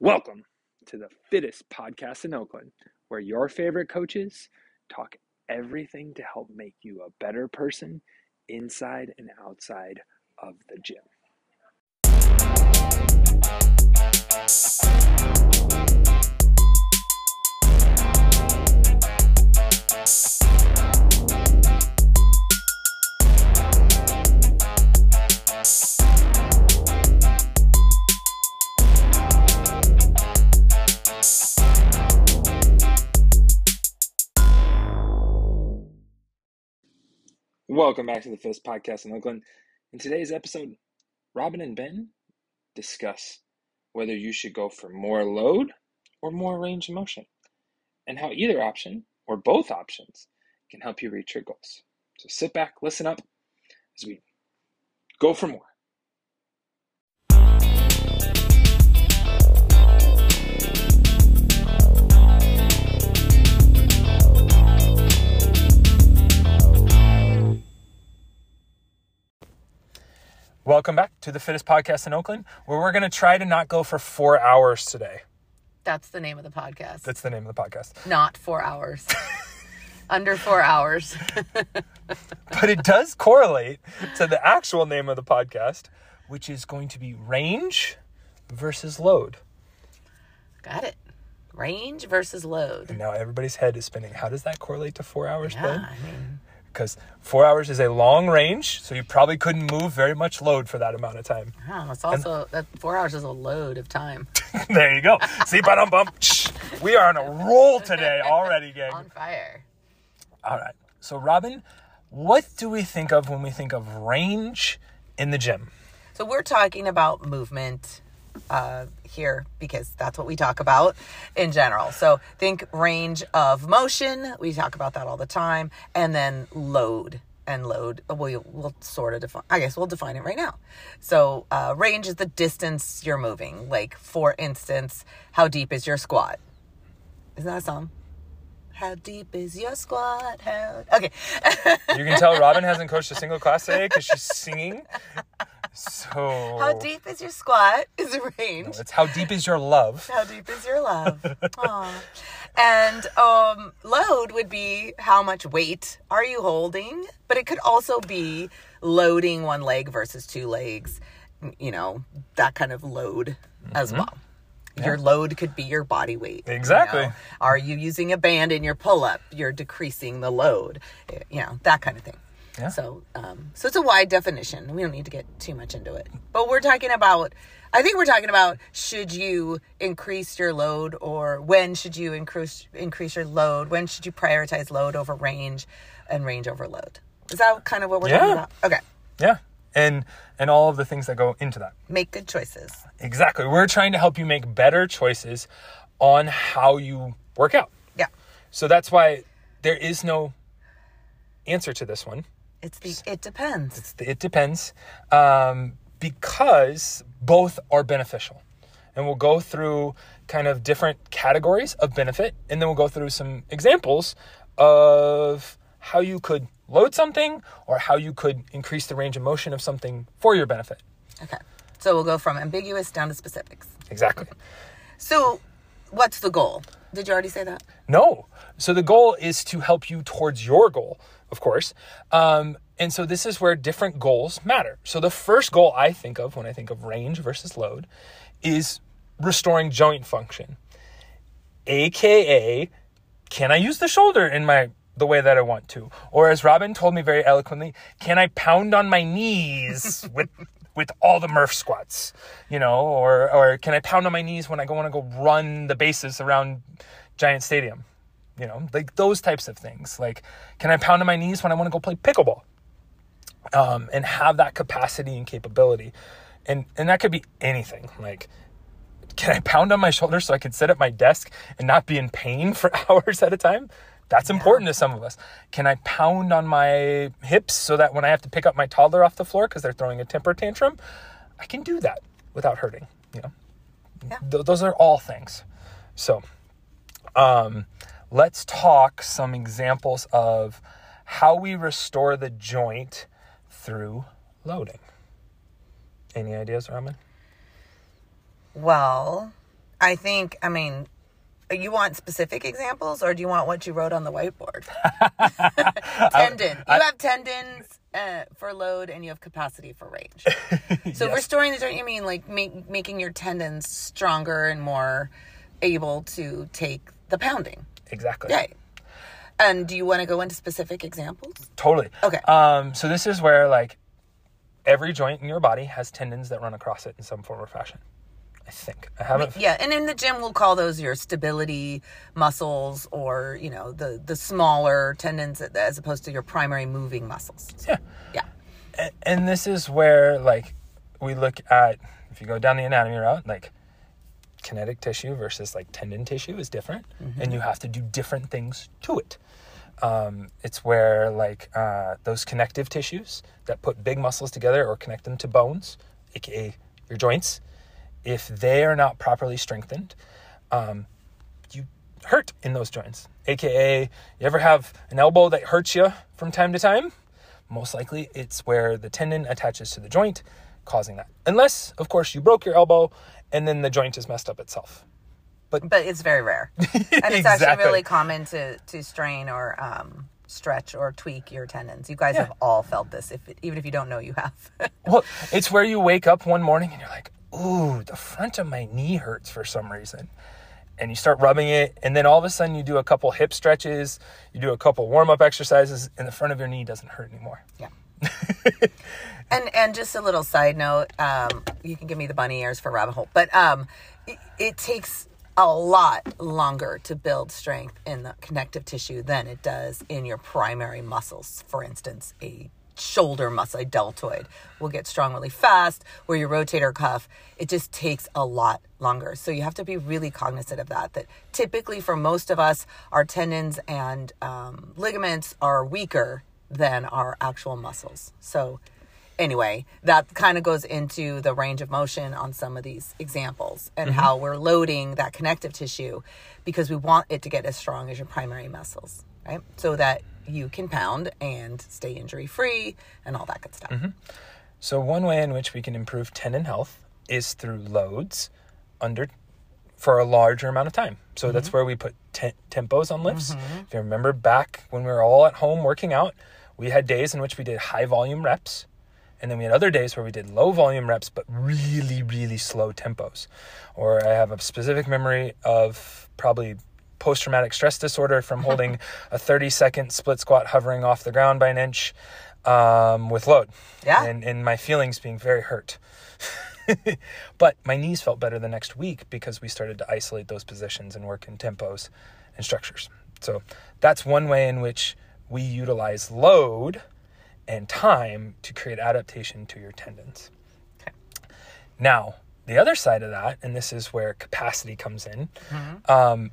Welcome to the fittest podcast in Oakland, where your favorite coaches talk everything to help make you a better person inside and outside of the gym. Welcome back to the Fittest Podcast in Oakland. In today's episode, Robyn and Ben discuss whether you should go for more load or more range of motion, and how either option or both options can help you reach your goals. So sit back, listen up as we go for more. Welcome back to the Fittest Podcast in Oakland, where we're going to try to not go for four hours today. That's the name of the podcast. That's the name of the podcast. Not four hours. Under four hours. But it does correlate to the actual name of the podcast, which is going to be range versus load. Got it. Range versus load. And now everybody's head is spinning. How does that correlate to four hours, Yeah, Ben? I mean, Because four hours is a long range, so you probably couldn't move very much load for that amount of time. yeah, it's also that four hours is a load of time. there you go. See, bum bump. We are on a roll today already, gang. On fire. All right. So, Robyn, what do we think of when we think of range in the gym? So we're talking about movement uh, here because that's what we talk about in general. So think range of motion. We talk about that all the time, and then load and load. We'll, we'll sort of define. I guess we'll define it right now. So uh, range is the distance you're moving. Like for instance, how deep is your squat? Isn't that a song? How deep is your squat? How okay. You can tell Robyn hasn't coached a single class today because she's singing. So, How deep is your squat? Is a range. it's how deep is your love? How deep is your love? And um, load would be how much weight are you holding, but it could also be loading one leg versus two legs. You know that kind of load as well. Your load could be your body weight. you Exactly. know. Are you using a band in your pull up? You're decreasing the load. You know that kind of thing. Yeah. So, um, so it's a wide definition. We don't need to get too much into it. But we're talking about, I think we're talking about should you increase your load or when should you increase increase your load? When should you prioritize load over range and range over load? Is that kind of what we're talking about? Okay. Yeah. And and all of the things that go into that. Make good choices. Exactly. We're trying to help you make better choices on how you work out. Yeah. So that's why there is no answer to this one. It's the it depends. It's the, it depends um, because both are beneficial. And we'll go through kind of different categories of benefit, and then we'll go through some examples of how you could load something or how you could increase the range of motion of something for your benefit. Okay. So we'll go from ambiguous down to specifics. Exactly. So what's the goal? Did you already say that? No. So the goal is to help you towards your goal, of course. Um, and so this is where different goals matter. So the first goal I think of when I think of range versus load is restoring joint function, aka can I use the shoulder in my the way that I want to? Or as Robyn told me very eloquently, can I pound on my knees with with all the Murph squats? You know, or or can I pound on my knees when I go want to go run the bases around Giant Stadium? You know, like those types of things. Like, can I pound on my knees when I want to go play pickleball? Um, and have that capacity and capability. And and that could be anything. Like can I pound on my shoulder so I can sit at my desk and not be in pain for hours at a time? That's important to some of us. Can I pound on my hips so that when I have to pick up my toddler off the floor because they're throwing a temper tantrum, I can do that without hurting, you know? Yeah. Th- those are all things. So, um, let's talk some examples of how we restore the joint through loading. Any ideas, Robyn? Well, I think, I mean, you want specific examples or do you want what you wrote on the whiteboard? Tendon. you have tendons uh, for load and you have capacity for range. So Yes. restoring the joint, you mean like make, making your tendons stronger and more able to take the pounding. Exactly. Right. And do you want to go into specific examples? Totally. Okay. Um, so this is where like every joint in your body has tendons that run across it in some form or fashion. I think I haven't. Yeah, and in the gym we'll call those your stability muscles or, you know, the the smaller tendons as opposed to your primary moving muscles. Yeah. Yeah. A- And this is where like we look at if you go down the anatomy route, like kinetic tissue versus like tendon tissue is different, and you have to do different things to it. Um, it's where like uh, those connective tissues that put big muscles together or connect them to bones, aka your joints, if they are not properly strengthened, um, you hurt in those joints. AKA, you ever have an elbow that hurts you from time to time? Most likely it's where the tendon attaches to the joint, causing that. Unless, of course, you broke your elbow and then the joint is messed up itself. But but it's very rare. And it's actually really common to to strain or um stretch or tweak your tendons. You guys Yeah. have all felt this if even if you don't know you have. Well, it's where you wake up one morning and you're like, ooh, the front of my knee hurts for some reason. And you start rubbing it, and then all of a sudden you do a couple hip stretches, you do a couple warm up exercises, and the front of your knee doesn't hurt anymore. Yeah. and and just a little side note, um, you can give me the bunny ears for rabbit hole, but um, it, it takes a lot longer to build strength in the connective tissue than it does in your primary muscles. For instance, a shoulder muscle, deltoid, will get strong really fast. Where your rotator cuff, it just takes a lot longer. So you have to be really cognizant of that. That typically for most of us, our tendons and um, ligaments are weaker than our actual muscles. So anyway, that kind of goes into the range of motion on some of these examples and how we're loading that connective tissue because we want it to get as strong as your primary muscles, right? So that you can pound and stay injury free and all that good stuff. Mm-hmm. So, one way in which we can improve tendon health is through loads under for a larger amount of time. So mm-hmm. that's where we put te- tempos on lifts. Mm-hmm. If you remember back when we were all at home working out, we had days in which we did high volume reps. And then we had other days where we did low volume reps, but really, really slow tempos. Or I have a specific memory of probably post traumatic stress disorder from holding a 30 second split squat hovering off the ground by an inch um, with load. Yeah. And, and my feelings being very hurt. but my knees felt better the next week because we started to isolate those positions and work in tempos and structures. So that's one way in which we utilize load and time to create adaptation to your tendons. Okay. Now, the other side of that, and this is where capacity comes in, um,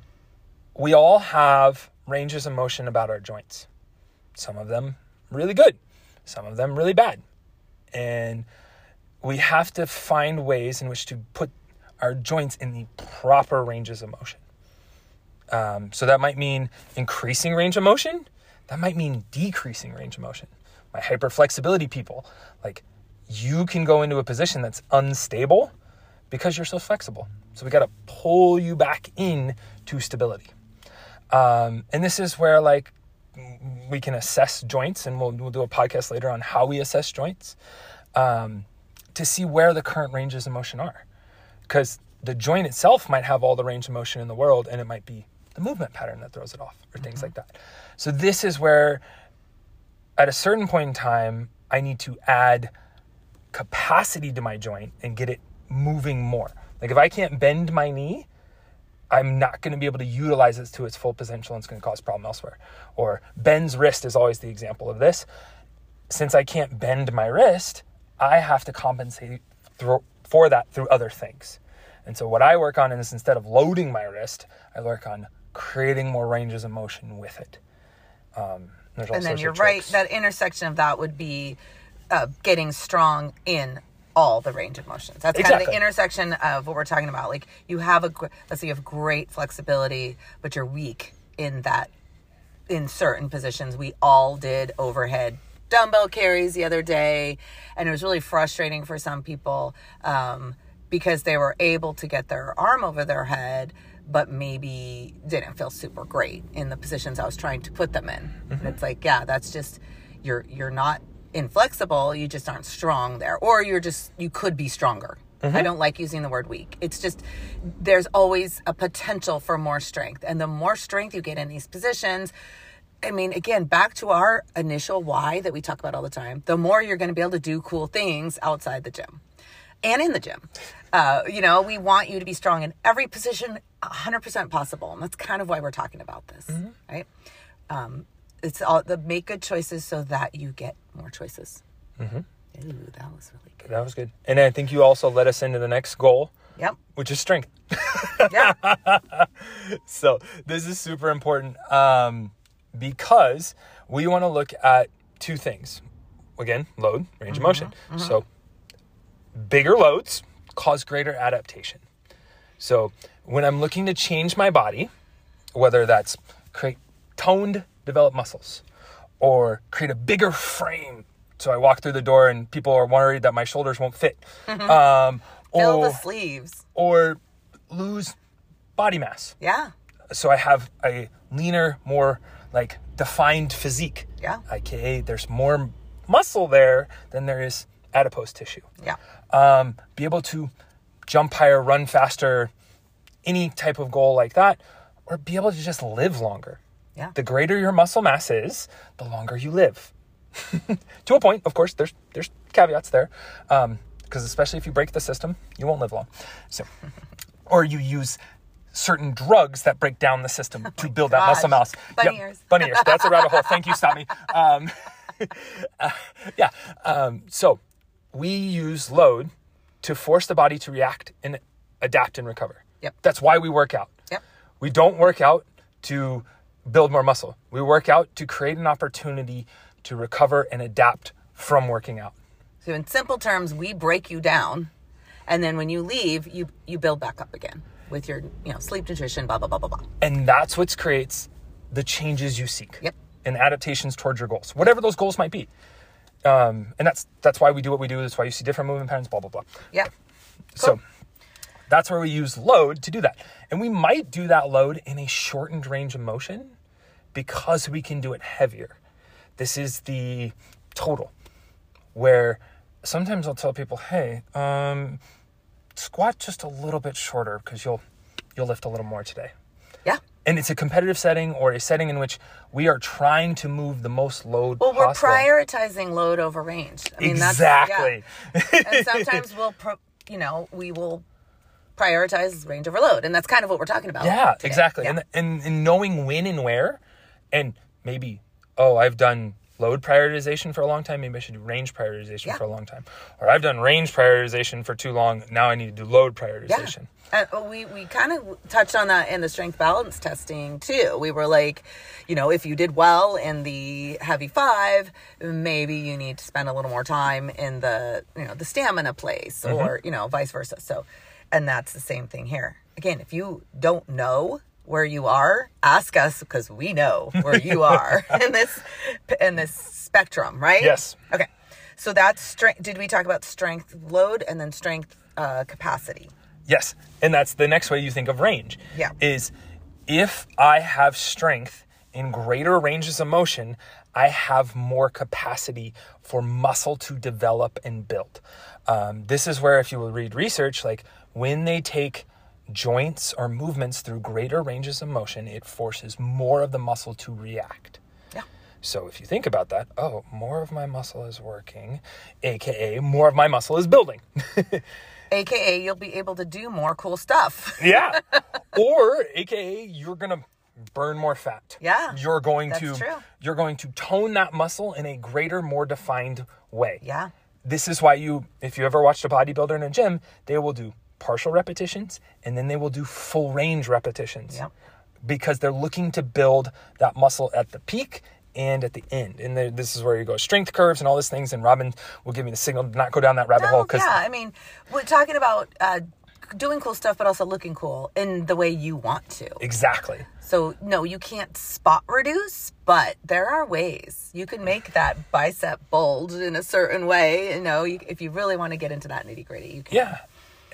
we all have ranges of motion about our joints. Some of them really good, some of them really bad. And we have to find ways in which to put our joints in the proper ranges of motion. Um, so that might mean increasing range of motion. That might mean decreasing range of motion. My hyperflexibility people, like you can go into a position that's unstable because you're so flexible. So we got to pull you back in to stability. Um, and this is where like we can assess joints, and we'll, we'll do a podcast later on how we assess joints um, to see where the current ranges of motion are. Because the joint itself might have all the range of motion in the world, and it might be the movement pattern that throws it off, or things like that. So this is where, at a certain point in time, I need to add capacity to my joint and get it moving more. Like if I can't bend my knee, I'm not going to be able to utilize it to its full potential and it's going to cause problem elsewhere. Or Ben's wrist is always the example of this. Since I can't bend my wrist, I have to compensate for that through other things. And so what I work on is instead of loading my wrist, I work on creating more ranges of motion with it. Um, and then you're right that intersection of that would be uh, getting strong in all the range of motions. That's kind of the intersection of what we're talking about. Like you have a let's say you have great flexibility but you're weak in that in certain positions. We all did overhead dumbbell carries the other day and it was really frustrating for some people um, because they were able to get their arm over their head but maybe didn't feel super great in the positions I was trying to put them in. And it's like, yeah, that's just you're you're not inflexible, you just aren't strong there. Or you're just you could be stronger. I don't like using the word weak. It's just there's always a potential for more strength. And the more strength you get in these positions, I mean, again, back to our initial why that we talk about all the time, the more you're going to be able to do cool things outside the gym and in the gym. Uh, you know, we want you to be strong in every position 100% possible. And that's kind of why we're talking about this, right? Um, it's all the make good choices so that you get more choices. Mm-hmm. Ooh, that was really good. That was good. And I think you also led us into the next goal, Yep. which is strength. Yeah. so this is super important um, because we want to look at two things. Again, load, range of motion. So bigger loads cause greater adaptation. So when I'm looking to change my body, whether that's create toned, developed muscles or create a bigger frame. So I walk through the door and people are worried that my shoulders won't fit. Um, Fill or, the sleeves. or lose body mass Yeah. so I have a leaner, more like defined physique. Yeah. AKA there's more muscle there than there is adipose tissue. Yeah. Um, be able to jump higher, run faster, any type of goal like that, or be able to just live longer. Yeah. The greater your muscle mass is, the longer you live. to a point, of course, there's there's caveats there. Um, because especially if you break the system, you won't live long. So or you use certain drugs that break down the system to build that muscle mass. Bunny Yep, ears. Bunny ears. That's a rabbit hole. Thank you, stop me. Um, uh, yeah. Um, so we use load to force the body to react and adapt and recover. Yep. That's why we work out. Yep. We don't work out to build more muscle. We work out to create an opportunity to recover and adapt from working out. So in simple terms, we break you down, and then when you leave, you you build back up again with your you know sleep, nutrition, blah blah blah blah blah. And that's what creates the changes you seek. Yep. And adaptations towards your goals, whatever those goals might be. Um, and that's that's why we do what we do. That's why you see different movement patterns. Blah blah blah. Yeah. So that's where we use load to do that. And we might do that load in a shortened range of motion because we can do it heavier. This is the total where sometimes I'll tell people, "Hey, um, squat just a little bit shorter because you'll you'll lift a little more today." Yeah. And it's a competitive setting or a setting in which we are trying to move the most load Well, we're possible. prioritizing load over range. I mean, exactly. That's, yeah. and sometimes we'll, pro, you know, we will prioritize range over load, and that's kind of what we're talking about. Yeah, today. exactly. Yeah. And, and and knowing when and where, and maybe oh, I've done load prioritization for a long time. Maybe I should do range prioritization Yeah. for a long time, or I've done range prioritization for too long. Now I need to do load prioritization. And uh, we, we kind of touched on that in the strength balance testing too. We were like, you know, if you did well in the heavy five, maybe you need to spend a little more time in the, you know, the stamina place or, you know, vice versa. So, and that's the same thing here. Again, if you don't know where you are, ask us because we know where you are in this, in this spectrum, right? Yes. Okay. So that's strength. Did we talk about strength load and then strength uh, capacity? Yes, and that's the next way you think of range. Yeah. Is if I have strength in greater ranges of motion, I have more capacity for muscle to develop and build. Um, this is where, if you will read research, like when they take joints or movements through greater ranges of motion, it forces more of the muscle to react. Yeah. So if you think about that, oh, more of my muscle is working, aka more of my muscle is building. AKA, you'll be able to do more cool stuff. Yeah. or aka you're going to burn more fat. Yeah, You're going that's to true. you're going to tone that muscle in a greater more defined way. Yeah. This is why you if you ever watched a bodybuilder in a gym, they will do partial repetitions and then they will do full range repetitions. Yep. Because they're looking to build that muscle at the peak and at the end. And this is where you go strength curves and all these things and Robyn will give me the signal to not go down that rabbit hole cuz yeah, I mean, we're talking about uh, doing cool stuff, but also looking cool in the way you want to. exactly. So, no, you can't spot reduce, but there are ways you can make that bicep bold in a certain way. You know, you, if you really want to get into that nitty gritty, you can. Yeah.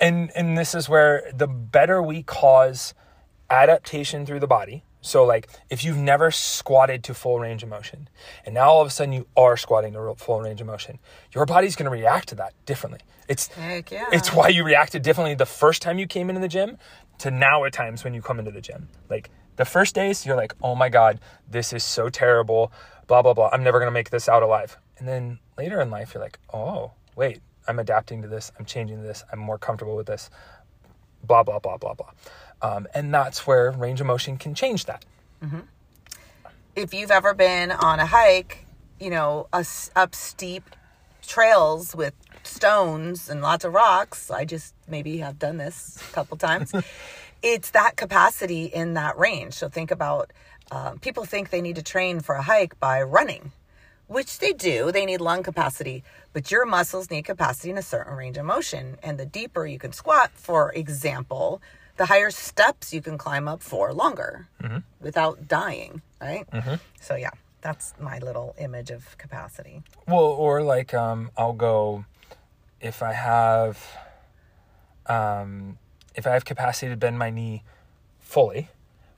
And and this is where the better we cause adaptation through the body. So like if you've never squatted to full range of motion and now all of a sudden you are squatting to full range of motion, your body's going to react to that differently. It's Heck yeah. it's why you reacted differently the first time you came into the gym to now at times when you come into the gym. Like the first days you're like, "Oh my god, this is so terrible, blah blah blah. I'm never going to make this out alive." And then later in life you're like, "Oh, wait, I'm adapting to this. I'm changing this. I'm more comfortable with this." Blah blah blah blah blah. Um, and that's where range of motion can change that. if you've ever been on a hike, you know, us up steep trails with stones and lots of rocks, I just maybe have done this a couple times. it's that capacity in that range. So think about um, people think they need to train for a hike by running, which they do. They need lung capacity, but your muscles need capacity in a certain range of motion. And the deeper you can squat, for example, the higher steps you can climb up for longer without dying, right? So, yeah, that's my little image of capacity. Well, or like um, I'll go if I have um, if I have capacity to bend my knee fully,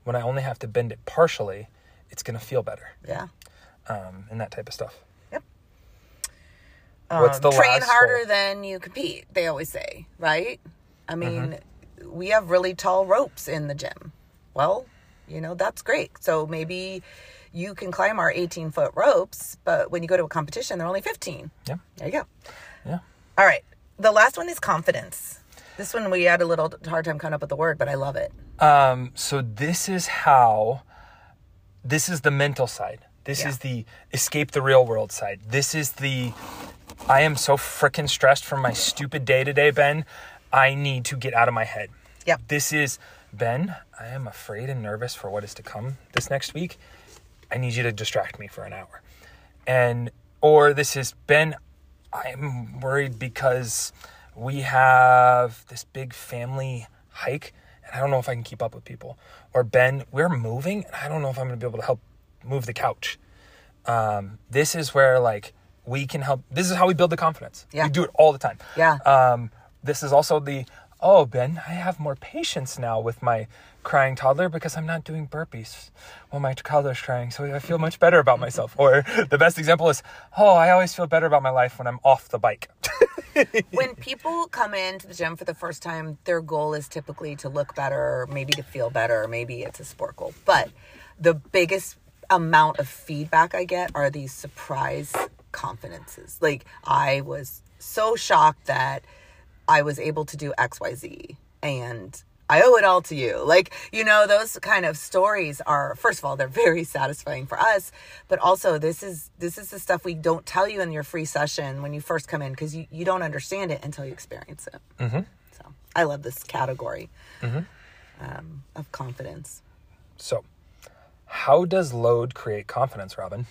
when I only have to bend it partially, it's gonna feel better, Yeah. Um, and that type of stuff. Yep. What's the Um, train harder goal? than you compete they always say right i mean Mm-hmm. we have really tall ropes in the gym well you know that's great so maybe you can climb our 18 foot ropes but when you go to a competition they're only 15 Yeah, there you go yeah. all right the last one is confidence this one we had a little hard time coming up with the word but i love it Um, so this is how this is the mental side. This Yeah. is the escape the real world side. This is the I am so freaking stressed from my stupid day today, Ben. I need to get out of my head. Yep. This is Ben, I am afraid and nervous for what is to come this next week. I need you to distract me for an hour. And or this is Ben, I'm worried because we have this big family hike and I don't know if I can keep up with people. Or Ben, we're moving and I don't know if I'm going to be able to help move the couch. Um, this is where like we can help. This is how we build the confidence. Yeah. We do it all the time. Yeah. Um, this is also the oh Ben, I have more patience now with my crying toddler because I'm not doing burpees while my toddler's crying, so I feel much better about myself. Or the best example is oh, I always feel better about my life when I'm off the bike. when people come into the gym for the first time, their goal is typically to look better, maybe to feel better, maybe it's a sport goal. But the biggest amount of feedback I get are these surprise confidences. Like I was so shocked that I was able to do XYZ and I owe it all to you. Like, you know, those kind of stories are first of all, they're very satisfying for us, but also this is this is the stuff we don't tell you in your free session when you first come in because you, you don't understand it until you experience it. Mm-hmm. So I love this category um, of confidence. so, how does load create confidence, Robyn?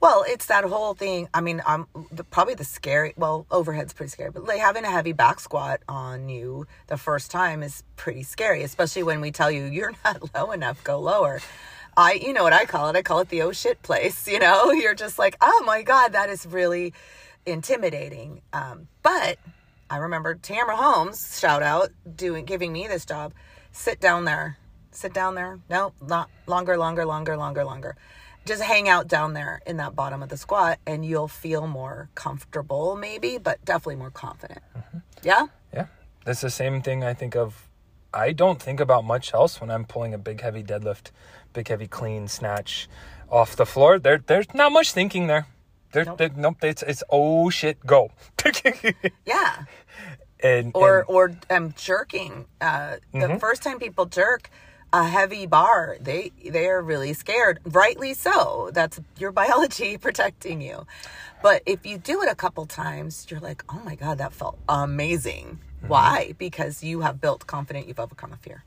Well, it's that whole thing. I mean, I'm the, probably the scary. Well, overhead's pretty scary, but like having a heavy back squat on you the first time is pretty scary, especially when we tell you you're not low enough, go lower. I, you know what I call it? I call it the oh shit place. You know, you're just like, oh my god, that is really intimidating. Um, but I remember Tamara Holmes, shout out, doing giving me this job. Sit down there. Sit down there. No, not longer, longer, longer, longer, longer. Just hang out down there in that bottom of the squat and you'll feel more comfortable, maybe, but definitely more confident. Yeah? Yeah, that's the same thing I think of. I don't think about much else when I'm pulling a big heavy deadlift, big heavy clean snatch off the floor. There, there's not much thinking there. There, Nope. there- nope. It's it's oh shit, go. Yeah. and or and- or um, jerking. Uh, the Mm-hmm. first time people jerk a heavy bar, they they are really scared. Rightly so. That's your biology protecting you. But if you do it a couple times, you're like, oh my god, that felt amazing. Mm-hmm. Why? Because you have built confident. You've overcome a fear.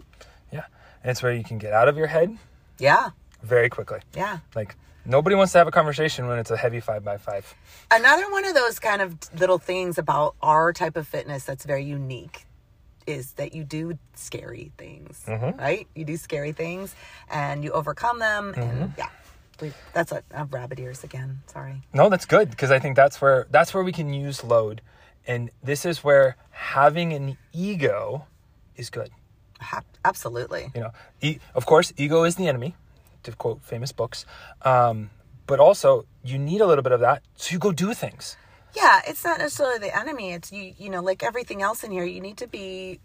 yeah, and it's where you can get out of your head Yeah. very quickly. Yeah. Like nobody wants to have a conversation when it's a heavy five by five. Another one of those kind of little things about our type of fitness that's very unique is that you do scary things, right? You do scary things and you overcome them. And yeah, we, that's what uh, rabbit ears again. Sorry. No, that's good because I think that's where that's where we can use load And this is where having an ego is good. Ha- absolutely. You know, e- of course, ego is the enemy, to quote famous books. Um, but also, you need a little bit of that, so you go do things. Yeah, it's not necessarily the enemy. It's you. You know, like everything else in here, you need to be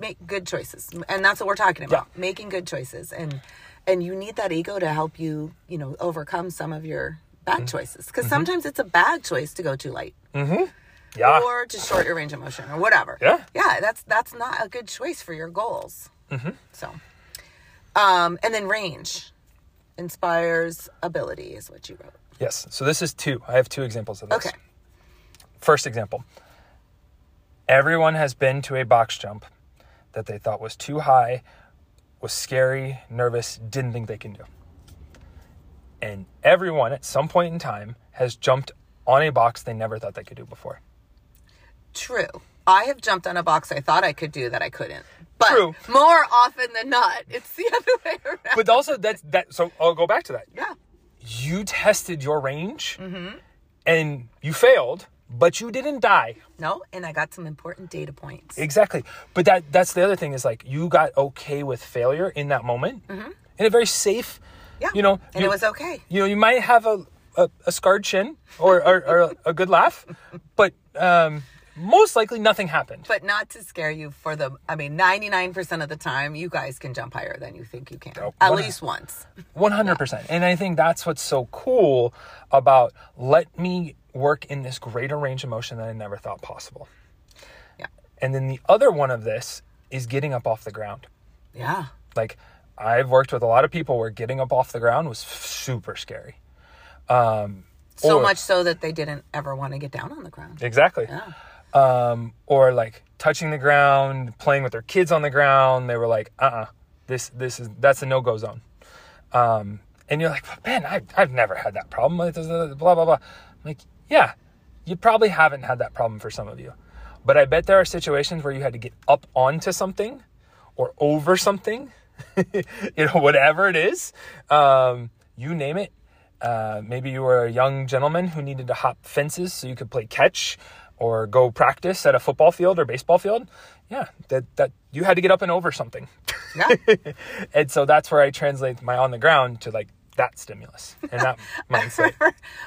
make good choices, and that's what we're talking about. Making good choices, and and you need that ego to help you. You know, overcome some of your bad choices because sometimes it's a bad choice to go too light Mm-hmm. Yeah. or to short your range of motion or whatever. Yeah. yeah. That's that's not a good choice for your goals. Mm-hmm. So, um, and then range inspires ability is what you wrote. yes. So this is two. I have two examples of this. Okay. First example. Everyone has been to a box jump that they thought was too high, was scary, nervous, didn't think they can do. And everyone at some point in time has jumped on a box they never thought they could do before. True. I have jumped on a box I thought I could do that I couldn't. But True. more often than not, it's the other way around. But also that's that so I'll go back to that. yeah. You tested your range mm-hmm. and you failed, but you didn't die. No, and I got some important data points. Exactly. But that that's the other thing is like you got okay with failure in that moment in a very safe yeah. you know and you, it was okay. you know you might have a, a, a scarred chin or, or, or a good laugh but um, most likely nothing happened But not to scare you for the, I mean, 99% of the time, you guys can jump higher than you think you can. Oh, At least once. 100% and i think that's what's so cool about let me work in this greater range of motion that i never thought possible Yeah. and then the other one of this is getting up off the ground Yeah. like i've worked with a lot of people where getting up off the ground was super scary um, So or- much so that they didn't ever want to get down on the ground. exactly Yeah. um, or like touching the ground, playing with their kids on the ground. They were like, uh, uh this this is that's a no go zone. Um, and you're like, man, I, I've never had that problem. Like, this- this- Blah blah blah. I'm like, yeah, you probably haven't had that problem for some of you, but I bet there are situations where you had to get up onto something or over something, you know, whatever it is, um, you name it. Uh, maybe you were a young gentleman who needed to hop fences so you could play catch or go practice at a football field or baseball field. Yeah, that that you had to get up and over something. Yeah. and so that's where I translate my on the ground to like that stimulus and that mindset.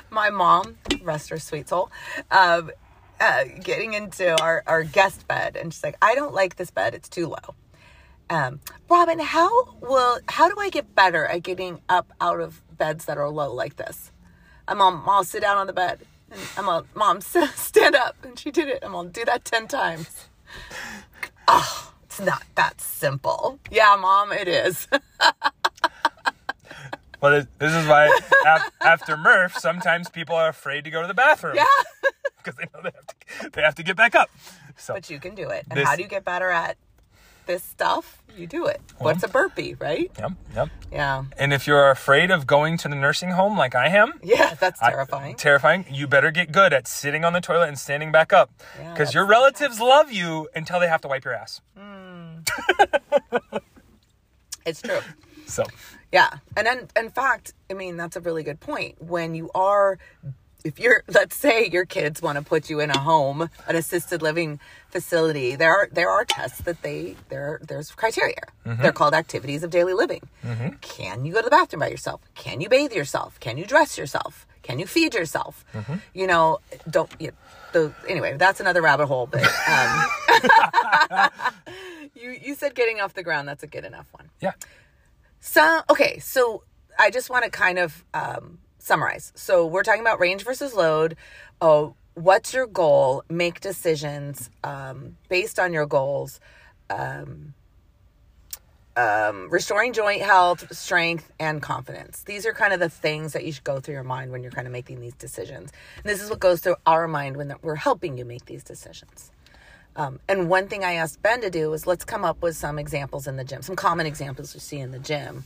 my mom, rest her sweet soul, um, uh, getting into our, our guest bed, and she's like, "I don't like this bed; it's too low." Um, Robyn, how will how do I get better at getting up out of beds that are low like this? I'm mom, I'll sit down on the bed, and I'm all, mom, stand up, and she did it. I'm gonna do that ten times. Oh, it's not that simple. Yeah, mom, it is. But it, this is why af- after Murph, sometimes people are afraid to go to the bathroom yeah, because they know they have to they have to get back up. So but you can do it. And This- how do you get better at this stuff? You do it. What's a burpee, right? yep, yep. Yeah. And if you're afraid of going to the nursing home like I am, Yeah, that's I- terrifying. terrifying. You better get good at sitting on the toilet and standing back up, Yeah, because your relatives love you until they have to wipe your ass. Hmm. it's true. So, Yeah. And then, in fact, I mean, that's a really good point. When you are, if you're, let's say your kids want to put you in a home, an assisted living facility, there are, there are tests that they, there, there's criteria. Mm-hmm. They're called activities of daily living. Mm-hmm. Can you go to the bathroom by yourself? Can you bathe yourself? Can you dress yourself? Can you feed yourself? Mm-hmm. You know, don't, you, the, anyway, that's another rabbit hole, but, um, you, you said getting off the ground. That's a good enough one. yeah, So, okay, so I just want to kind of um, summarize. So, we're talking about range versus load. Oh, what's your goal? Make decisions um, based on your goals. Um, um, restoring joint health, strength, and confidence. These are kind of the things that you should go through your mind when you're kind of making these decisions. And this is what goes through our mind when we're helping you make these decisions. Um, and one thing I asked Ben to do is let's come up with some examples in the gym, some common examples you see in the gym.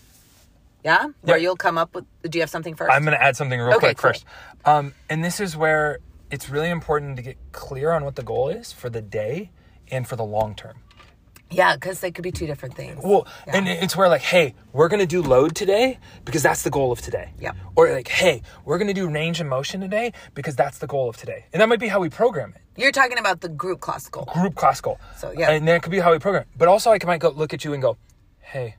Yeah? Where you'll come up with, do you have something first? I'm going to add something real Okay, quick cool. first. Um, and this is where it's really important to get clear on what the goal is for the day and for the long term. yeah, because they could be two different things. Well, Yeah. and it's where like, hey, we're gonna do load today because that's the goal of today. Yeah. Or like, hey, we're gonna do range and motion today because that's the goal of today. And that might be how we program it. You're talking about the group classical. group classical. So, yeah. and that could be how we program. But also, I might go look at you and go, "Hey,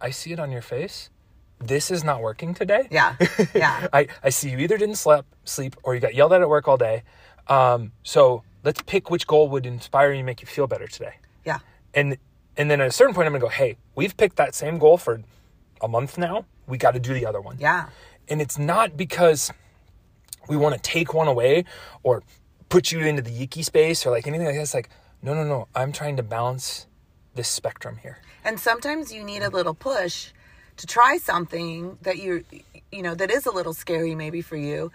I see it on your face. This is not working today. Yeah. Yeah. I I see you either didn't sleep sleep or you got yelled at at work all day. Um, so let's pick which goal would inspire you, and make you feel better today. yeah. And and then at a certain point, I'm gonna go, "Hey, we've picked that same goal for a month now. We got to do the other one." Yeah. And it's not because we want to take one away or put you into the yicky space or like anything like that. It's like, no, no, no. I'm trying to balance this spectrum here. And sometimes you need a little push to try something that you you know that is a little scary maybe for you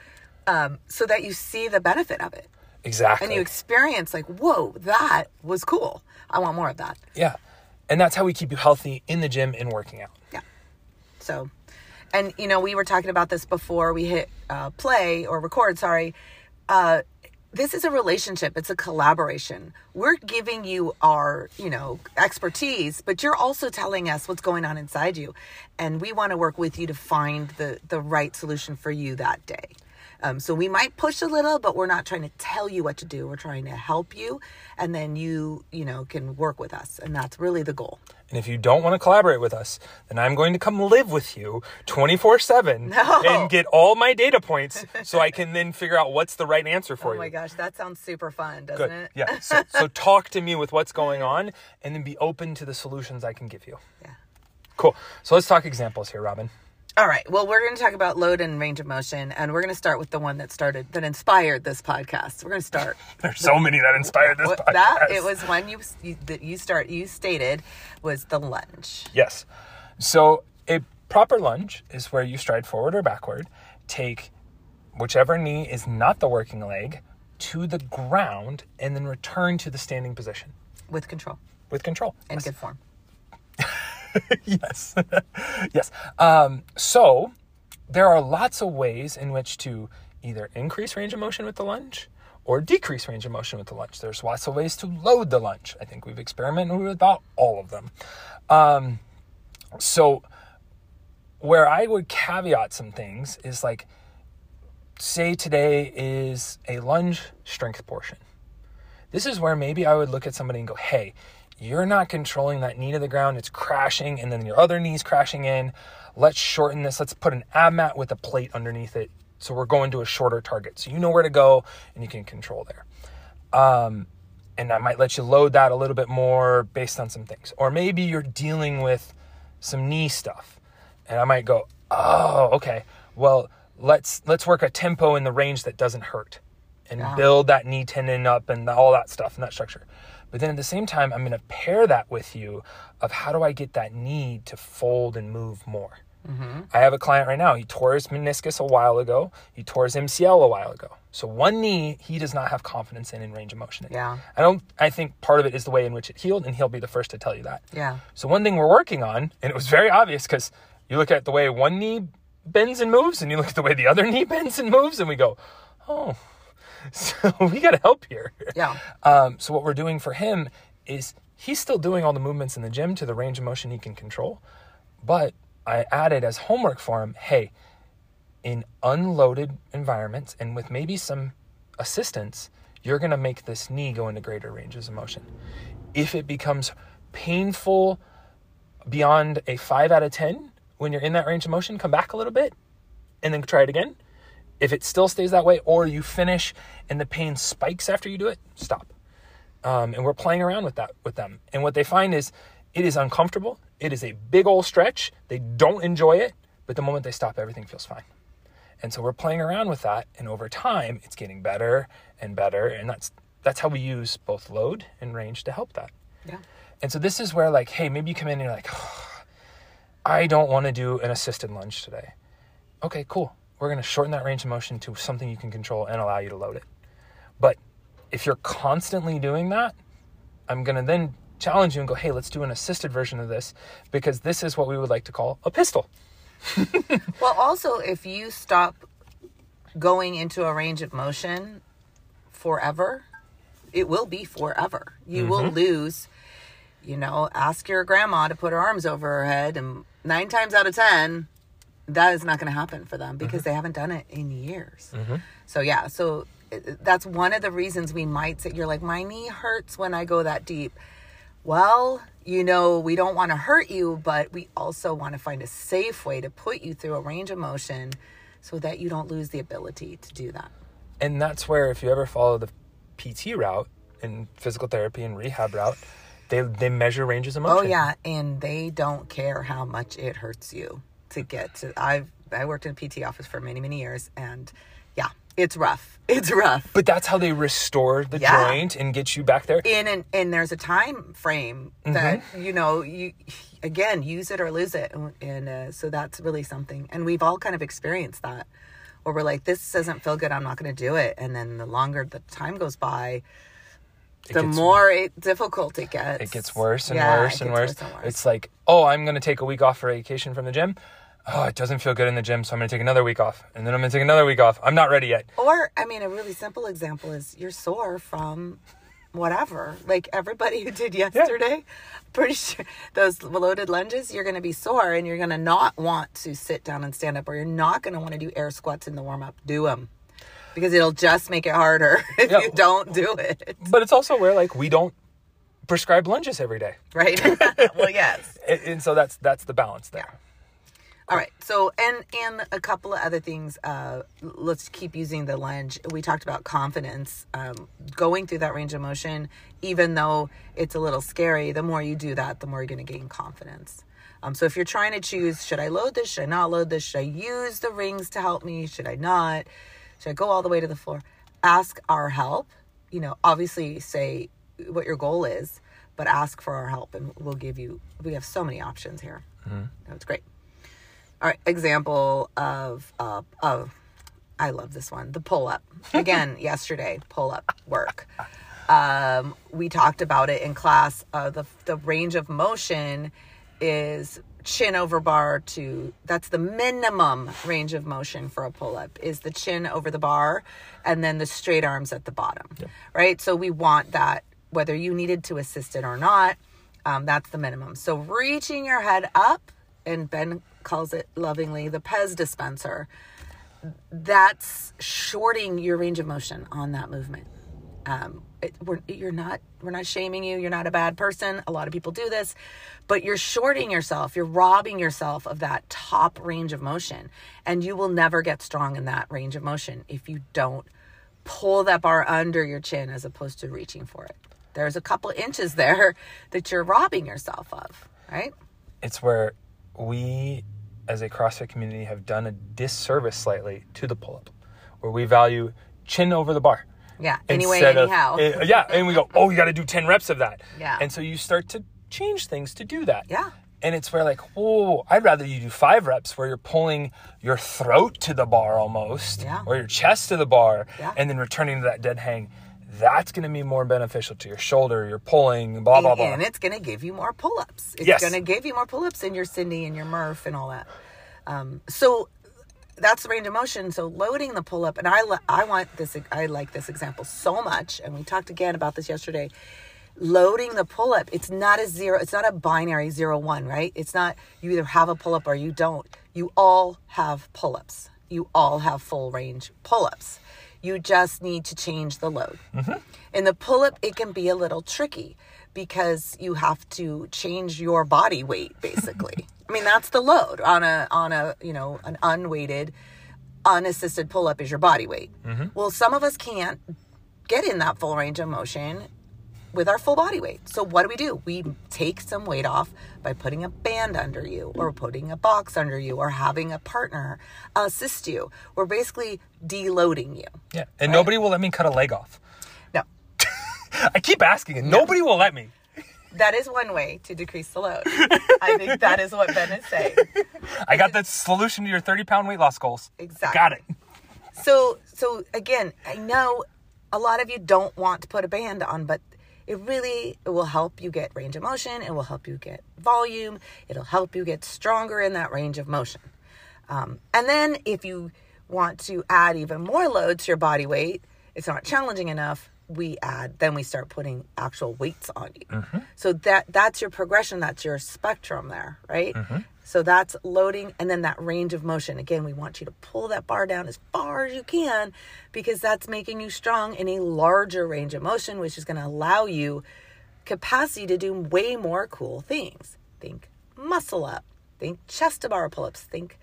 um, so that you see the benefit of it Exactly. and you experience like whoa that was cool i want more of that yeah. And that's how we keep you healthy in the gym and working out. yeah so and you know we were talking about this before we hit uh, play or record sorry uh, this is a relationship it's a collaboration. We're giving you our you know expertise but you're also telling us what's going on inside you. And we want to work with you to find the the right solution for you that day. Um, so we might push a little but we're not trying to tell you what to do. We're trying to help you and then you you know can work with us. And that's really the goal And if you don't want to collaborate with us, then I'm going to come live with you 24 7 No. and get all my data points so I can then figure out what's the right answer for oh you. oh you. my gosh that sounds super fun doesn't Good. it Yeah. So, so talk to me with what's going on and then be open to the solutions I can give you. yeah Cool. So let's talk examples here, Robyn. All right. Well, we're going to talk about load and range of motion, and we're going to start with the one that started, that inspired this podcast. We're going to start There's so many that inspired this podcast. that. It was one you, you that you start you stated was the lunge. Yes. So a proper lunge is where you stride forward or backward, take whichever knee is not the working leg to the ground, and then return to the standing position with control with control. and good form. yes. yes. Um, so there are lots of ways in which to either increase range of motion with the lunge or decrease range of motion with the lunge. There's lots of ways to load the lunge. I think we've experimented with about all of them. Um, so where I would caveat some things is like, say today is a lunge strength portion. This is where maybe I would look at somebody and go, hey, you're not controlling that knee to the ground. It's crashing, and then your other knee's crashing in. Let's shorten this. Let's put an ab mat with a plate underneath it. So we're going to a shorter target. So you know where to go and you can control there. Um, and I might let you load that a little bit more based on some things. Or maybe you're dealing with some knee stuff. And I might go, oh, okay. Well, let's let's work a tempo in the range that doesn't hurt and Yeah. build that knee tendon up and all that stuff and that structure. But then at the same time, I'm going to pair that with you of how do I get that knee to fold and move more. Mm-hmm. I have a client right now. He tore his meniscus a while ago. He tore his MCL a while ago. So one knee he does not have confidence in in range of motion. Yeah. I don't. I think part of it is the way in which it healed, and he'll be the first to tell you that. Yeah. So one thing we're working on, and it was very obvious because you look at the way one knee bends and moves, and you look at the way the other knee bends and moves, and we go, oh, so we got to help here. Yeah. Um, so what we're doing for him is he's still doing all the movements in the gym to the range of motion he can control, but I added as homework for him, hey, in unloaded environments and with maybe some assistance, you're going to make this knee go into greater ranges of motion. If it becomes painful beyond a 5 out of 10 when you're in that range of motion, come back a little bit and then try it again. If it still stays that way or you finish and the pain spikes after you do it, stop. Um, and we're playing around with that with them. And what they find is it is uncomfortable. It is a big old stretch. They don't enjoy it, but the moment they stop, everything feels fine. And so we're playing around with that, and over time, it's getting better and better. And that's that's how we use both load and range to help that. Yeah. And so this is where like, hey, maybe you come in and you're like, I don't want to do an assisted lunge today. Okay, cool. We're going to shorten that range of motion to something you can control and allow you to load it. But if you're constantly doing that, I'm going to then challenge you and go, hey, let's do an assisted version of this because this is what we would like to call a pistol. Well, also, if you stop going into a range of motion forever, it will be forever. You will mm-hmm. lose, you know, ask your grandma to put her arms over her head, and nine times out of 10, that is not going to happen for them because mm-hmm. they haven't done it in years. Mm-hmm. So, yeah, so uh, that's one of the reasons we might say you're like my knee hurts when I go that deep. Well, you know, we don't want to hurt you, but we also want to find a safe way to put you through a range of motion so that you don't lose the ability to do that. And that's where if you ever follow the PT route and physical therapy and rehab route, they they measure ranges of oh, motion. Oh yeah, and they don't care how much it hurts you to get to. I've I worked in a PT office for many many years, and yeah, it's rough. It's rough. But that's how they restore the Yeah. joint and get you back there. in and and there's a time frame that you know you again use it or lose it, and, and uh, so that's really something. And we've all kind of experienced that, where we're like, this doesn't feel good. I'm not going to do it. And then the longer the time goes by, It the more it, difficult it gets. it gets worse and Yeah, worse and gets worse. and worse. It's like, oh, I'm going to take a week off for vacation from the gym. Oh, it doesn't feel good in the gym, so I'm going to take another week off. And then I'm going to take another week off. I'm not ready yet. Or, I mean, a really simple example is you're sore from whatever. Like everybody who did yesterday, pretty sure those loaded lunges, you're going to be sore and you're going to not want to sit down and stand up, or you're not going to want to do air squats in the warm up. Do them because it'll just make it harder if Yeah. you don't do it. But it's also where like we don't prescribe lunges every day. Right? well, yes. And, and so that's that's the balance there. All right. So, and and a couple of other things. Uh, let's keep using the lunge. We talked about confidence. Um, going through that range of motion, even though it's a little scary, the more you do that, the more you're going to gain confidence. Um, so, if you're trying to choose, should I load this? Should I not load this? Should I use the rings to help me? Should I not? Should I go all the way to the floor? Ask our help. You know, obviously, say what your goal is, but ask for our help, and we'll give you. We have so many options here. That's great. Example of uh, of I love this one. The pull up again yesterday. Pull up work. Um, we talked about it in class. Uh, the the range of motion is chin over bar to that's the minimum range of motion for a pull up is the chin over the bar and then the straight arms at the bottom right so we want that whether you needed to assist it or not um, that's the minimum so reaching your head up and ben calls it lovingly the pez dispenser. That's shorting your range of motion on that movement. Um, it, you're not we're not shaming you. You're not a bad person. A lot of people do this but you're shorting yourself. You're robbing yourself of that top range of motion and you will never get strong in that range of motion if you don't pull that bar under your chin as opposed to reaching for it. There's a couple inches there that you're robbing yourself of right? It's where we as a CrossFit community have done a disservice slightly to the pull up, where we value chin over the bar. yeah anyway of- anyhow eh, yeah, and we go, oh, you got to do 10 reps of that. Yeah. And so you start to change things to do that. Yeah. And it's where, like, whoa, I'd rather you do five reps where you're pulling your throat to the bar almost, Yeah. or your chest to the bar, Yeah. and then returning to that dead hang. That's going to be more beneficial to your shoulder, your pulling, blah, blah, blah. And it's going to give you more pull ups. It's Yes. going to give you more pull ups in your Cindy and your Murph and all that. Um, so that's the range of motion. So loading the pull up, and I, I want this, I like this example so much. And we talked again about this yesterday. Loading the pull up, it's not a zero, it's not a binary zero one, right? It's not you either have a pull up or you don't. You all have pull ups. You all have full range pull ups. You just need to change the load. Mm-hmm. In the pull up, it can be a little tricky because you have to change your body weight basically. I mean, that's the load on a on a, you know, an unweighted unassisted pull up is your body weight. Mm-hmm. Well, some of us can't get in that full range of motion with our full body weight. So what do we do? We take some weight off by putting a band under you or putting a box under you or having a partner assist you. We're basically deloading you. yeah. And nobody will let me cut a leg off. No. I keep asking, and nobody will let me. That is one way to decrease the load. I think that is what Ben is saying. I got the solution to your 30 pound weight loss goals. Exactly. Got it. So so again, I know a lot of you don't want to put a band on, but it really it will help you get range of motion. It will help you get volume. It'll help you get stronger in that range of motion. Um, and then if you want to add even more load to your body weight, it's not challenging enough. we add then we start putting actual weights on you Mm-hmm. so that that's your progression that's your spectrum there right Mm-hmm. So that's loading and then that range of motion. Again we want you to pull that bar down as far as you can because that's making you strong in a larger range of motion which is going to allow you capacity to do way more cool things. Think muscle up think chest to bar pull-ups think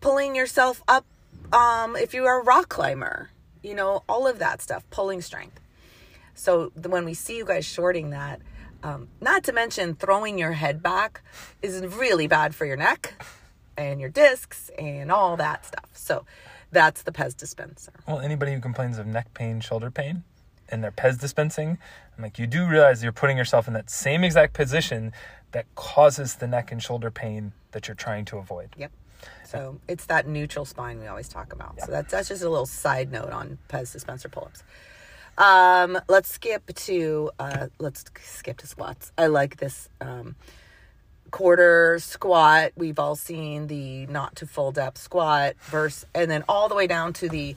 pulling yourself up um, if you are a rock climber you know all of that stuff pulling strength. So when we see you guys shorting that um, not to mention throwing your head back is really bad for your neck and your discs and all that stuff so that's the pez dispenser Well, anybody who complains of neck pain, shoulder pain, and their Pez dispensing, I'm like, you do realize you're putting yourself in that same exact position that causes the neck and shoulder pain that you're trying to avoid. Yep. So it's that neutral spine we always talk about. So that's that's just a little side note on Pez dispenser pull-ups. Um, let's skip to uh, let's skip to squats. I like this um, quarter squat. We've all seen the not to full depth squat verse, and then all the way down to the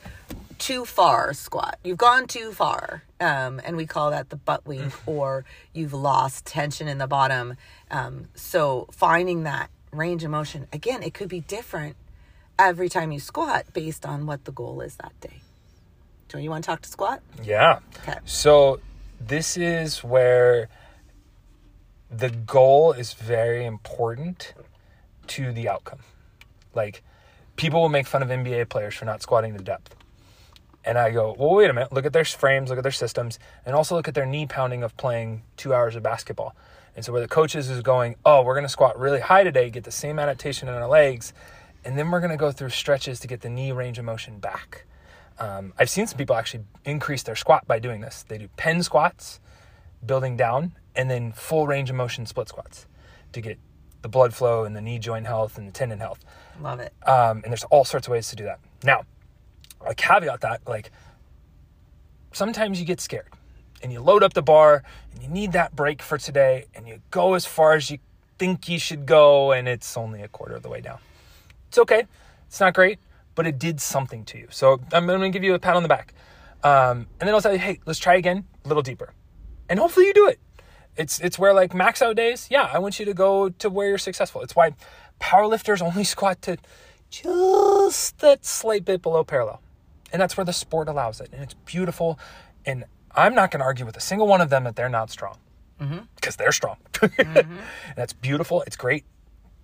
too far squat. You've gone too far, um, and we call that the butt wink, or you've lost tension in the bottom. Um, so finding that range of motion again, it could be different every time you squat based on what the goal is that day. So you want to talk to squat? Yeah. Okay. So this is where the goal is very important to the outcome. Like people will make fun of NBA players for not squatting to depth. And I go, well, wait a minute. Look at their frames, look at their systems, and also look at their knee pounding of playing two hours of basketball. And so, where the coaches is going, oh, we're going to squat really high today, get the same adaptation in our legs, and then we're going to go through stretches to get the knee range of motion back. Um, I've seen some people actually increase their squat by doing this. They do pen squats, building down, and then full range of motion split squats to get the blood flow and the knee joint health and the tendon health. Love it. Um, and there's all sorts of ways to do that. Now, I caveat that like sometimes you get scared and you load up the bar and you need that break for today and you go as far as you think you should go and it's only a quarter of the way down. It's okay. It's not great, but it did something to you. So I'm going to give you a pat on the back. Um, and then I'll say, hey, let's try again, a little deeper. And hopefully you do it. It's it's where like max out days, yeah, I want you to go to where you're successful. It's why powerlifters only squat to just that slight bit below parallel. And that's where the sport allows it. And it's beautiful. And I'm not going to argue with a single one of them that they're not strong because they're strong. That's beautiful. It's great.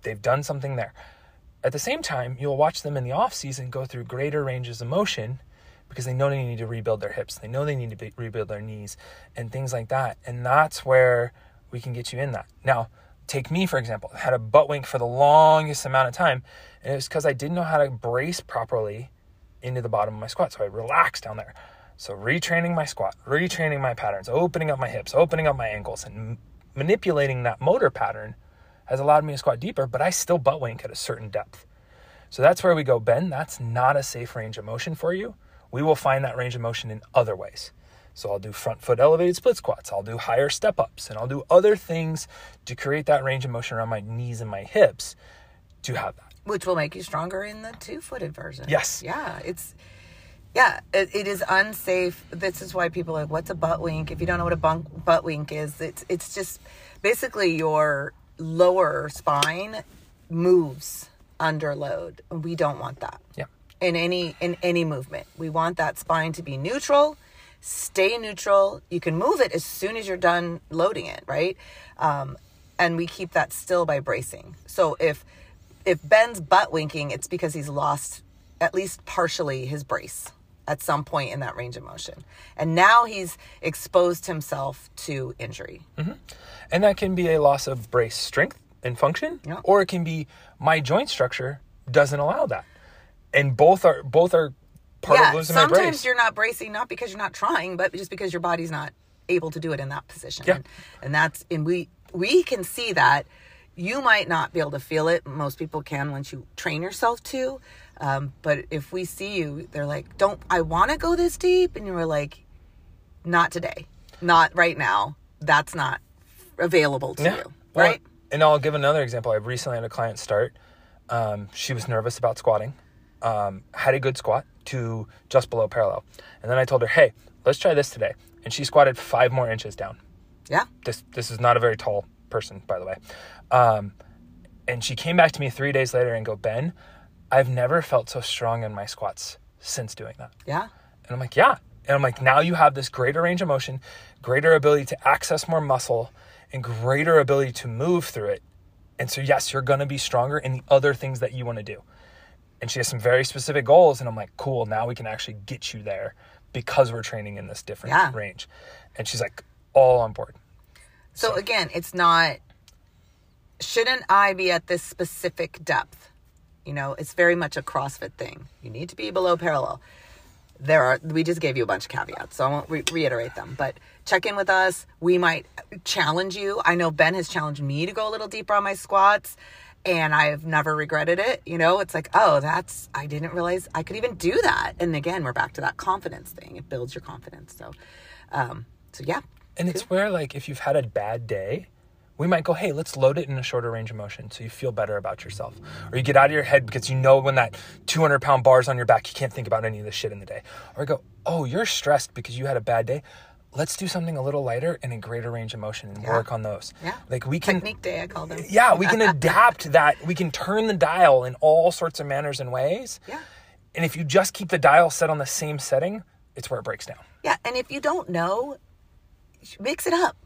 They've done something there. At the same time, you'll watch them in the off season go through greater ranges of motion because they know they need to rebuild their hips. They know they need to be, rebuild their knees and things like that. And that's where we can get you in that. Now, take me for example. I had a butt wink for the longest amount of time, and it was because I didn't know how to brace properly into the bottom of my squat. So I relaxed down there. So retraining my squat, retraining my patterns, opening up my hips, opening up my ankles, and manipulating that motor pattern has allowed me to squat deeper, but I still butt wink at a certain depth. So that's where we go, Ben, that's not a safe range of motion for you. We will find that range of motion in other ways. So I'll do front foot elevated split squats, I'll do higher step ups, and I'll do other things to create that range of motion around my knees and my hips to have that. Which will make you stronger in the two footed version. Yes. Yeah. It's, yeah, it, it is unsafe. This is why people are like, what's a butt wink? If you don't know what a bunk, butt wink is, it's, it's just basically your lower spine moves under load. We don't want that Yeah. in any in any movement. We want that spine to be neutral, stay neutral. You can move it as soon as you're done loading it, right? Um, and we keep that still by bracing. So if if Ben's butt winking, it's because he's lost at least partially his brace at some point in that range of motion, and now he's exposed himself to injury. Mm-hmm. And that can be a loss of brace strength and function, Yeah. or it can be my joint structure doesn't allow that. And both are both are part yeah, of losing my sometimes brace. you're not bracing not because you're not trying, but just because your body's not able to do it in that position. Yeah. And, and that's and we we can see that. You might not be able to feel it. Most people can once you train yourself to. Um, but if we see you, they're like, "Don't I want to go this deep?" And you were like, "Not today, not right now. That's not available to Yeah. you, Well, right?" and I'll give another example. I recently had a client start. Um, she was nervous about squatting, um, had a good squat to just below parallel. And then I told her, hey, let's try this today. and she squatted five more inches down. Yeah. This this is not a very tall person, by the way. Um, and she came back to me three days later and go, Ben, I've never felt so strong in my squats since doing that. Yeah. And I'm like, yeah. And I'm like, now you have this greater range of motion, greater ability to access more muscle, and greater ability to move through it. And so, yes, you're going to be stronger in the other things that you want to do. And she has some very specific goals. And I'm like, cool, now we can actually get you there because we're training in this different Yeah. range. And she's like, all on board. So again, it's not shouldn't I be at this specific depth? You know, it's very much a CrossFit thing. You need to be below parallel. There are we just gave you a bunch of caveats, so I won't re- reiterate them. But check in with us. We might challenge you. I know Ben has challenged me to go a little deeper on my squats, and I've never regretted it. You know, it's like, oh, that's I didn't realize I could even do that. And again, we're back to that confidence thing. It builds your confidence. So, um, so yeah, And it's where, like, if you've had a bad day, we might go, hey, let's load it in a shorter range of motion so you feel better about yourself. Or you get out of your head because you know when that 200 pound bar's on your back, you can't think about any of this shit in the day. Or go, oh, you're stressed because you had a bad day. Let's do something a little lighter and a greater range of motion and work on those. Yeah. Like, we can. technique day I call them. Yeah, we can adapt that. We can turn the dial in all sorts of manners and ways. Yeah. And if you just keep the dial set on the same setting, it's where it breaks down. Yeah, and if you don't know, mix it up.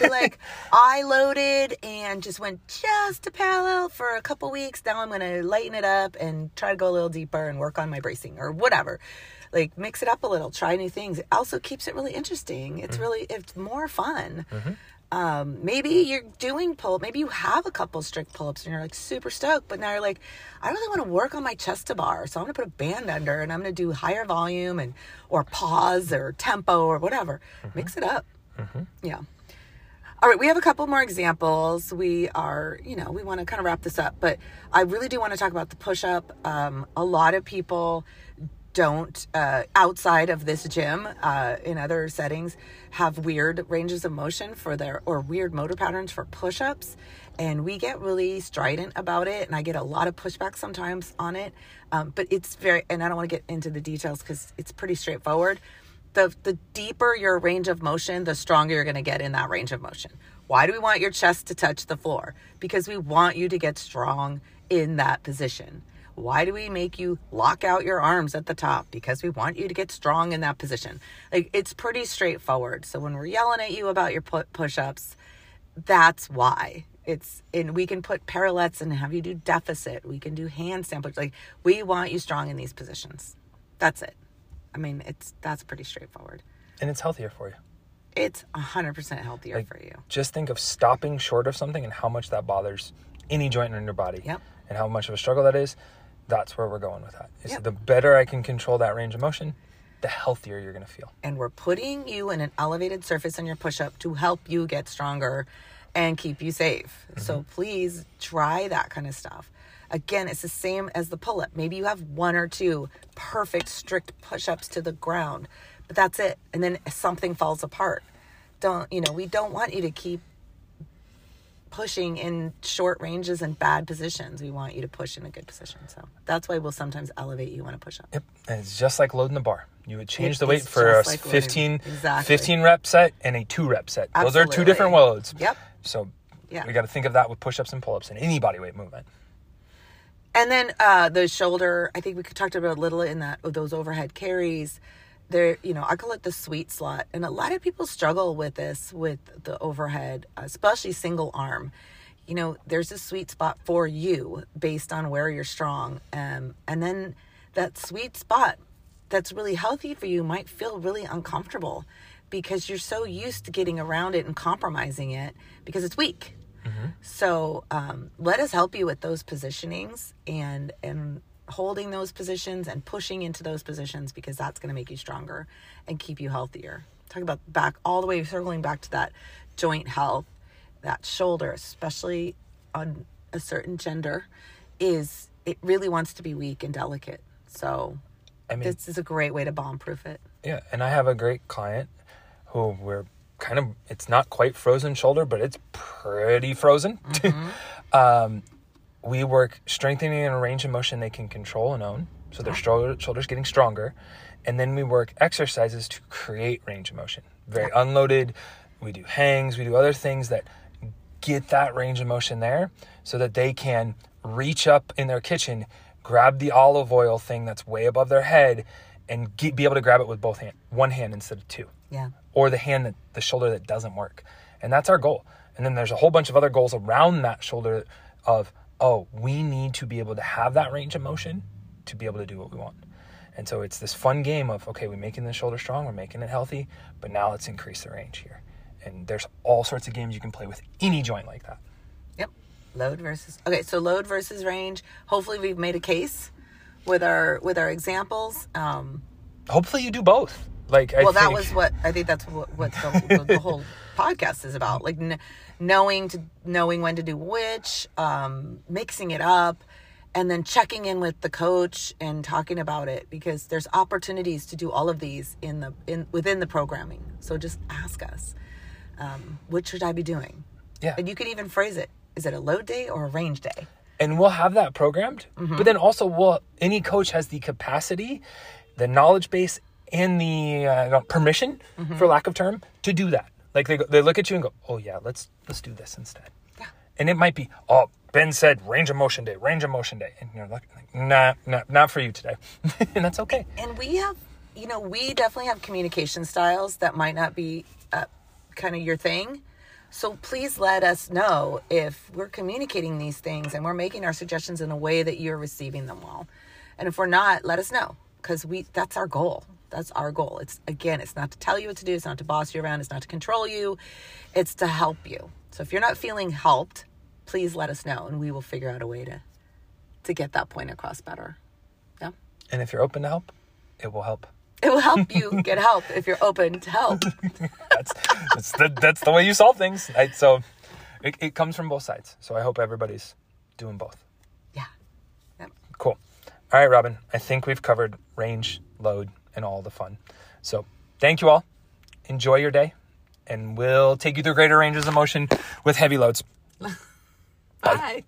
Like, I loaded and just went just to parallel for a couple weeks. Now I'm going to lighten it up and try to go a little deeper and work on my bracing or whatever. Like mix it up a little, try new things. It also keeps it really interesting. It's mm-hmm. really it's more fun. Mm-hmm. Um, maybe you're doing pull. Maybe you have a couple strict pull-ups and you're like super stoked, but now you're like, I really want to work on my chest to bar, so I'm gonna put a band under and I'm gonna do higher volume and or pause or tempo or whatever. Mm-hmm. Mix it up. Yeah. All right, we have a couple more examples. We are, you know, we want to kind of wrap this up, but I really do want to talk about the push up. Um, a lot of people don't, uh, outside of this gym, uh, in other settings, have weird ranges of motion for their, or weird motor patterns for push ups. And we get really strident about it, and I get a lot of pushback sometimes on it. Um, but it's very, and I don't want to get into the details because it's pretty straightforward the the deeper your range of motion, the stronger you're going to get in that range of motion. Why do we want your chest to touch the floor? Because we want you to get strong in that position. Why do we make you lock out your arms at the top? Because we want you to get strong in that position. Like it's pretty straightforward. So when we're yelling at you about your push-ups, that's why. It's and we can put parallettes and have you do deficit. We can do handstand push. Like we want you strong in these positions. That's it. I mean, it's that's pretty straightforward. And it's healthier for you. It's 100% healthier for you. just think of stopping short of something and how much that bothers any joint in your body Yep. and how much of a struggle that is that's where we're going with that is Yep. the better i can control that range of motion the healthier you're going to feel And we're putting you in an elevated surface on your push up to help you get stronger and keep you safe. So mm-hmm. please try that kind of stuff. Again, it's the same as the pull up. Maybe you have one or two perfect, strict push ups to the ground, but that's it. And then something falls apart. Don't, you know, we don't want you to keep pushing in short ranges and bad positions. We want you to push in a good position. So that's why we'll sometimes elevate you on a push up. yep and it's just like loading the bar you would change It the weight for a like 15 Exactly. 15 rep set and a 2 rep set those are two different loads Yep. so Yeah. we got to think of that with push-ups and pull-ups and any body weight movement And then uh, the shoulder, I think we talked about a little in that those overhead carries. There, you know, I call it the sweet slot, and a lot of people struggle with this with the overhead, especially single arm. You know, there's a sweet spot for you based on where you're strong, um, and then that sweet spot that's really healthy for you might feel really uncomfortable because you're so used to getting around it and compromising it because it's weak. So um, let us help you with those positionings and and holding those positions and pushing into those positions because that's going to make you stronger and keep you healthier. Talk about back all the way circling back to that joint health, that shoulder, especially on a certain gender, is it really wants to be weak and delicate. So i mean this is a great way to bomb proof it. Yeah, and I have a great client who we're kind of it's not quite frozen shoulder, but it's pretty frozen. um, we work strengthening and a range of motion they can control and own, so their shoulder, shoulders getting stronger, and then we work exercises to create range of motion. very unloaded. We do hangs, we do other things that get that range of motion there so that they can reach up in their kitchen, grab the olive oil thing that's way above their head, and get, be able to grab it with both hand, one hand instead of two, Yeah. Or the hand that the shoulder that doesn't work, and that's our goal. And then there's a whole bunch of other goals around that shoulder of oh, we need to be able to have that range of motion to be able to do what we want. And so it's this fun game of okay, we're making the shoulder strong, we're making it healthy, but now let's increase the range here. And there's all sorts of games you can play with any joint like that. Yep. Load versus okay, so load versus range. Hopefully we've made a case with our with our examples. Um Hopefully you do both. Like I well that was what I think that's what, what the, the whole podcast is about. Like kn- knowing to knowing when to do which, um mixing it up and then checking in with the coach and talking about it because there's opportunities to do all of these in the in within the programming. So just ask us. Um, what should I be doing? yeah. And you could even phrase it. Is it a load day or a range day? and we'll have that programmed Mm-hmm. but then also we'll any coach has the capacity the knowledge base and the uh, permission Mm-hmm. for lack of term to do that. Like they, go- they look at you and go oh yeah let's let's do this instead. Yeah. and it might be oh ben said range of motion day range of motion day. And you're like nah, nah not for you today. And that's okay. And we have you know we definitely have communication styles that might not be uh, kind of your thing. So please let us know if we're communicating these things and we're making our suggestions in a way that you're receiving them well. And if we're not let us know because we that's our goal that's our goal it's again it's not to tell you what to do it's not to boss you around it's not to control you it's to help you so if you're not feeling helped please let us know and we will figure out a way to to get that point across better yeah and if you're open to help it will help it will help you get help if you're open to help. that's that's the, that's the way you solve things right? so it, it comes from both sides so i hope everybody's doing both Yeah. Yep. Cool. All right, Robyn. I think we've covered range, load, and all the fun. So thank you all. Enjoy your day, and we'll take you through greater ranges of motion with heavy loads. Bye.